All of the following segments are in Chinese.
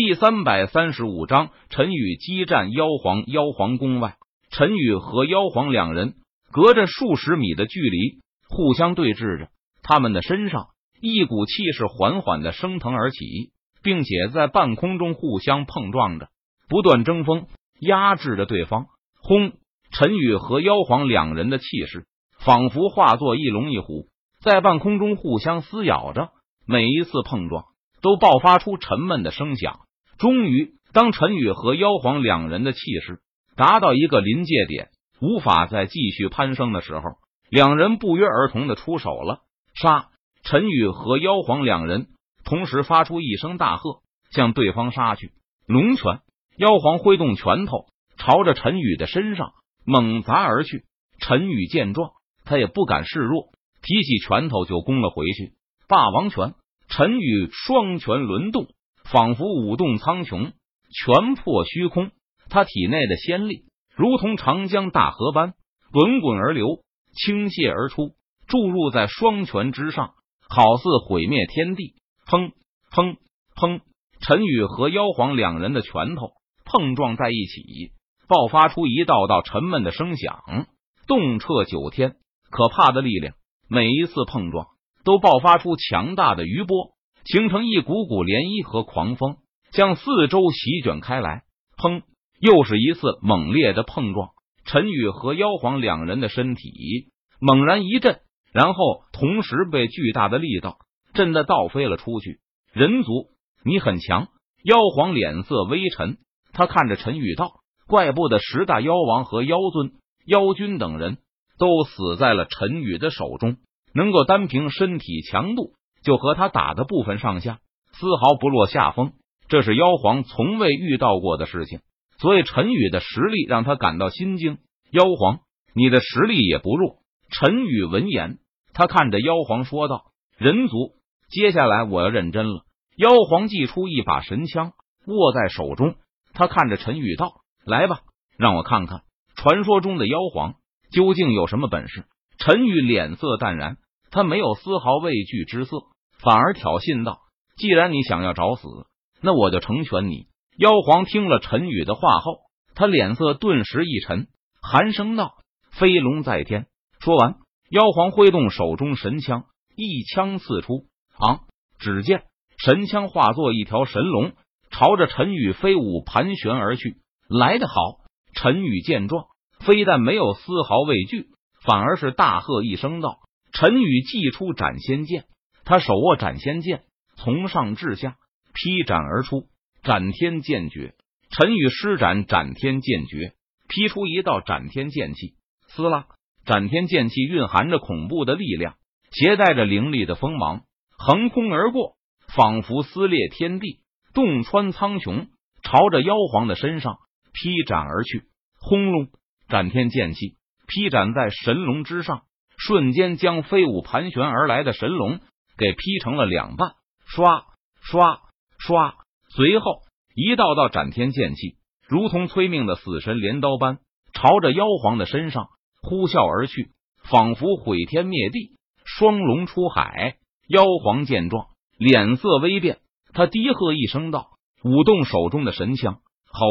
第三百三十五章，陈宇激战妖皇。妖皇宫外，陈宇和妖皇两人隔着数十米的距离，互相对峙着。他们的身上一股气势缓缓的升腾而起，并且在半空中互相碰撞着，不断争锋，压制着对方。轰！陈宇和妖皇两人的气势仿佛化作一龙一虎，在半空中互相撕咬着。每一次碰撞都爆发出沉闷的声响。终于，当陈宇和妖皇两人的气势达到一个临界点，无法再继续攀升的时候，两人不约而同的出手了。杀！陈宇和妖皇两人同时发出一声大喝，向对方杀去。龙拳！妖皇挥动拳头，朝着陈宇的身上猛砸而去。陈宇见状，他也不敢示弱，提起拳头就攻了回去。霸王拳！陈宇双拳轮动。仿佛舞动苍穹，拳破虚空。他体内的仙力如同长江大河般滚滚而流，倾泻而出，注入在双拳之上，好似毁灭天地。砰砰砰！陈宇和妖皇两人的拳头碰撞在一起，爆发出一道道沉闷的声响，动彻九天。可怕的力量，每一次碰撞都爆发出强大的余波。形成一股股涟漪和狂风，向四周席卷开来。砰！又是一次猛烈的碰撞。陈宇和妖皇两人的身体猛然一震，然后同时被巨大的力道震得倒飞了出去。人族，你很强！妖皇脸色微沉，他看着陈宇道：“怪不得十大妖王和妖尊、妖君等人都死在了陈宇的手中，能够单凭身体强度。”就和他打的部分上下，丝毫不落下风，这是妖皇从未遇到过的事情。所以陈宇的实力让他感到心惊。妖皇，你的实力也不弱。陈宇闻言，他看着妖皇说道：“人族，接下来我要认真了。”妖皇祭出一把神枪，握在手中。他看着陈宇道：“来吧，让我看看传说中的妖皇究竟有什么本事。”陈宇脸色淡然。他没有丝毫畏惧之色，反而挑衅道：“既然你想要找死，那我就成全你。”妖皇听了陈宇的话后，他脸色顿时一沉，寒声道：“飞龙在天！”说完，妖皇挥动手中神枪，一枪刺出。昂！只见神枪化作一条神龙，朝着陈宇飞舞盘旋而去。来得好！陈宇见状，非但没有丝毫畏惧，反而是大喝一声道。陈宇祭出斩仙剑，他手握斩仙剑，从上至下劈斩而出。斩天剑诀，陈宇施展斩天剑诀，劈出一道斩天剑气。撕拉，斩天剑气蕴含着恐怖的力量，携带着凌厉的锋芒，横空而过，仿佛撕裂天地，洞穿苍穹，朝着妖皇的身上劈斩而去。轰隆，斩天剑气劈斩在神龙之上。瞬间将飞舞盘旋而来的神龙给劈成了两半，唰唰唰！随后一道道斩天剑气，如同催命的死神镰刀般，朝着妖皇的身上呼啸而去，仿佛毁天灭地，双龙出海。妖皇见状，脸色微变，他低喝一声道：“舞动手中的神枪！”吼！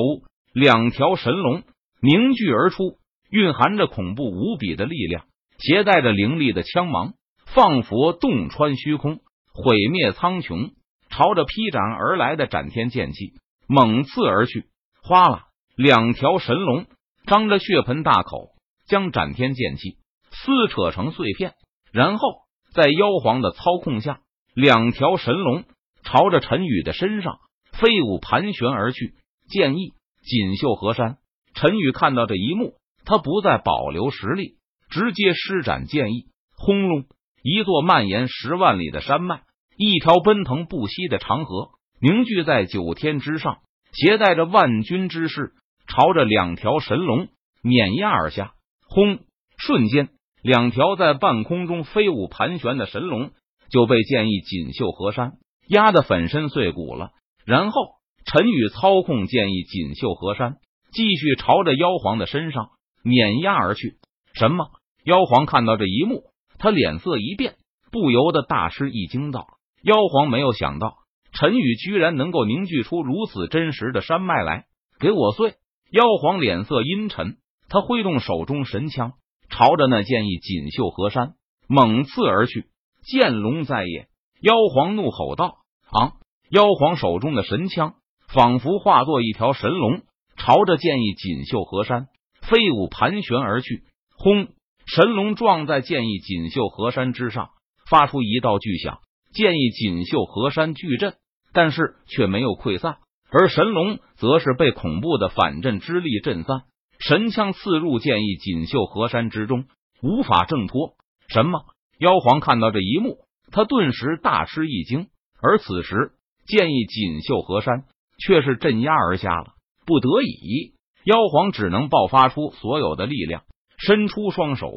两条神龙凝聚而出，蕴含着恐怖无比的力量。携带着凌厉的枪芒，放佛洞穿虚空，毁灭苍穹，朝着劈斩而来的斩天剑气猛刺而去。哗啦，两条神龙张着血盆大口，将斩天剑气撕扯成碎片。然后在妖皇的操控下，两条神龙朝着陈宇的身上飞舞盘旋而去。剑意锦绣河山，陈宇看到这一幕，他不再保留实力。直接施展剑意，轰隆！一座蔓延十万里的山脉，一条奔腾不息的长河，凝聚在九天之上，携带着万军之势，朝着两条神龙碾压而下。轰！瞬间，两条在半空中飞舞盘旋的神龙就被剑意锦绣河山压得粉身碎骨了。然后，陈宇操控剑意锦绣河山，继续朝着妖皇的身上碾压而去。什么？妖皇看到这一幕，他脸色一变，不由得大吃一惊，道：“妖皇没有想到陈宇居然能够凝聚出如此真实的山脉来，给我碎！妖皇脸色阴沉，他挥动手中神枪，朝着那剑意锦绣河山猛刺而去。剑龙在野，妖皇怒吼道：“啊！”妖皇手中的神枪仿佛化作一条神龙，朝着剑意锦绣河山飞舞盘旋而去。轰！神龙撞在剑意锦绣河山之上，发出一道巨响，剑意锦绣河山巨震，但是却没有溃散，而神龙则是被恐怖的反震之力震散。神枪刺入剑意锦绣河山之中，无法挣脱。什么？妖皇看到这一幕，他顿时大吃一惊。而此时，剑意锦绣河山却是镇压而下了。不得已，妖皇只能爆发出所有的力量。伸出双手，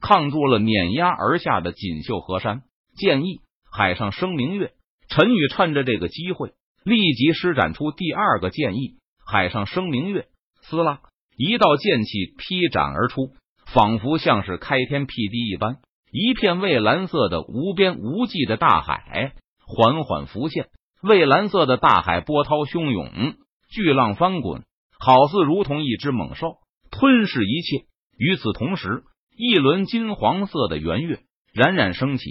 抗住了碾压而下的锦绣河山。剑意海上生明月，陈宇趁着这个机会，立即施展出第二个剑意海上生明月。撕拉，一道剑气劈斩而出，仿佛像是开天辟地一般，一片蔚蓝色的无边无际的大海缓缓浮现。蔚蓝色的大海波涛汹涌，巨浪翻滚，好似如同一只猛兽吞噬一切。与此同时，一轮金黄色的圆月冉冉升起，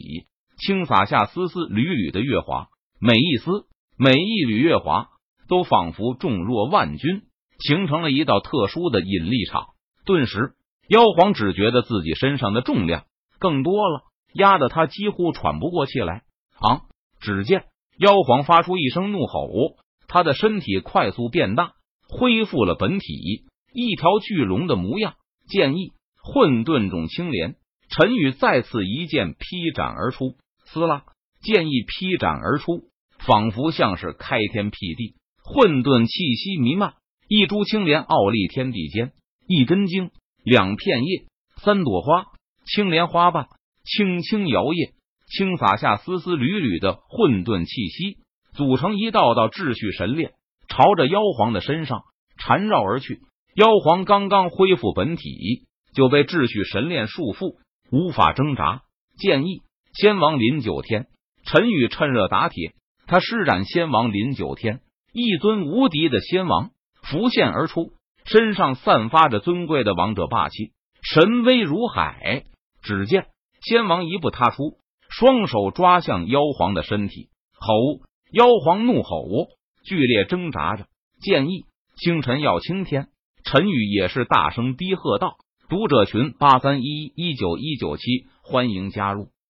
轻洒下丝丝缕缕的月华。每一丝、每一缕月华都仿佛重若万钧，形成了一道特殊的引力场。顿时，妖皇只觉得自己身上的重量更多了，压得他几乎喘不过气来。啊！只见妖皇发出一声怒吼，他的身体快速变大，恢复了本体，一条巨龙的模样。剑意混沌种青莲，陈宇再次一剑劈斩而出，撕拉，剑意劈斩而出，仿佛像是开天辟地，混沌气息弥漫。一株青莲傲立天地间，一根茎，两片叶，三朵花，青莲花瓣轻轻摇曳，轻洒下丝丝缕缕的混沌气息，组成一道道秩序神链，朝着妖皇的身上缠绕而去。妖皇刚刚恢复本体，就被秩序神链束缚，无法挣扎。剑意仙王林九天，陈宇趁热打铁，他施展仙王林九天，一尊无敌的仙王浮现而出，身上散发着尊贵的王者霸气，神威如海。只见仙王一步踏出，双手抓向妖皇的身体，吼！妖皇怒吼，剧烈挣扎着。剑意星辰耀青天。陈宇也是大声低喝道：“读者群八三一一九一九七，欢迎加入。”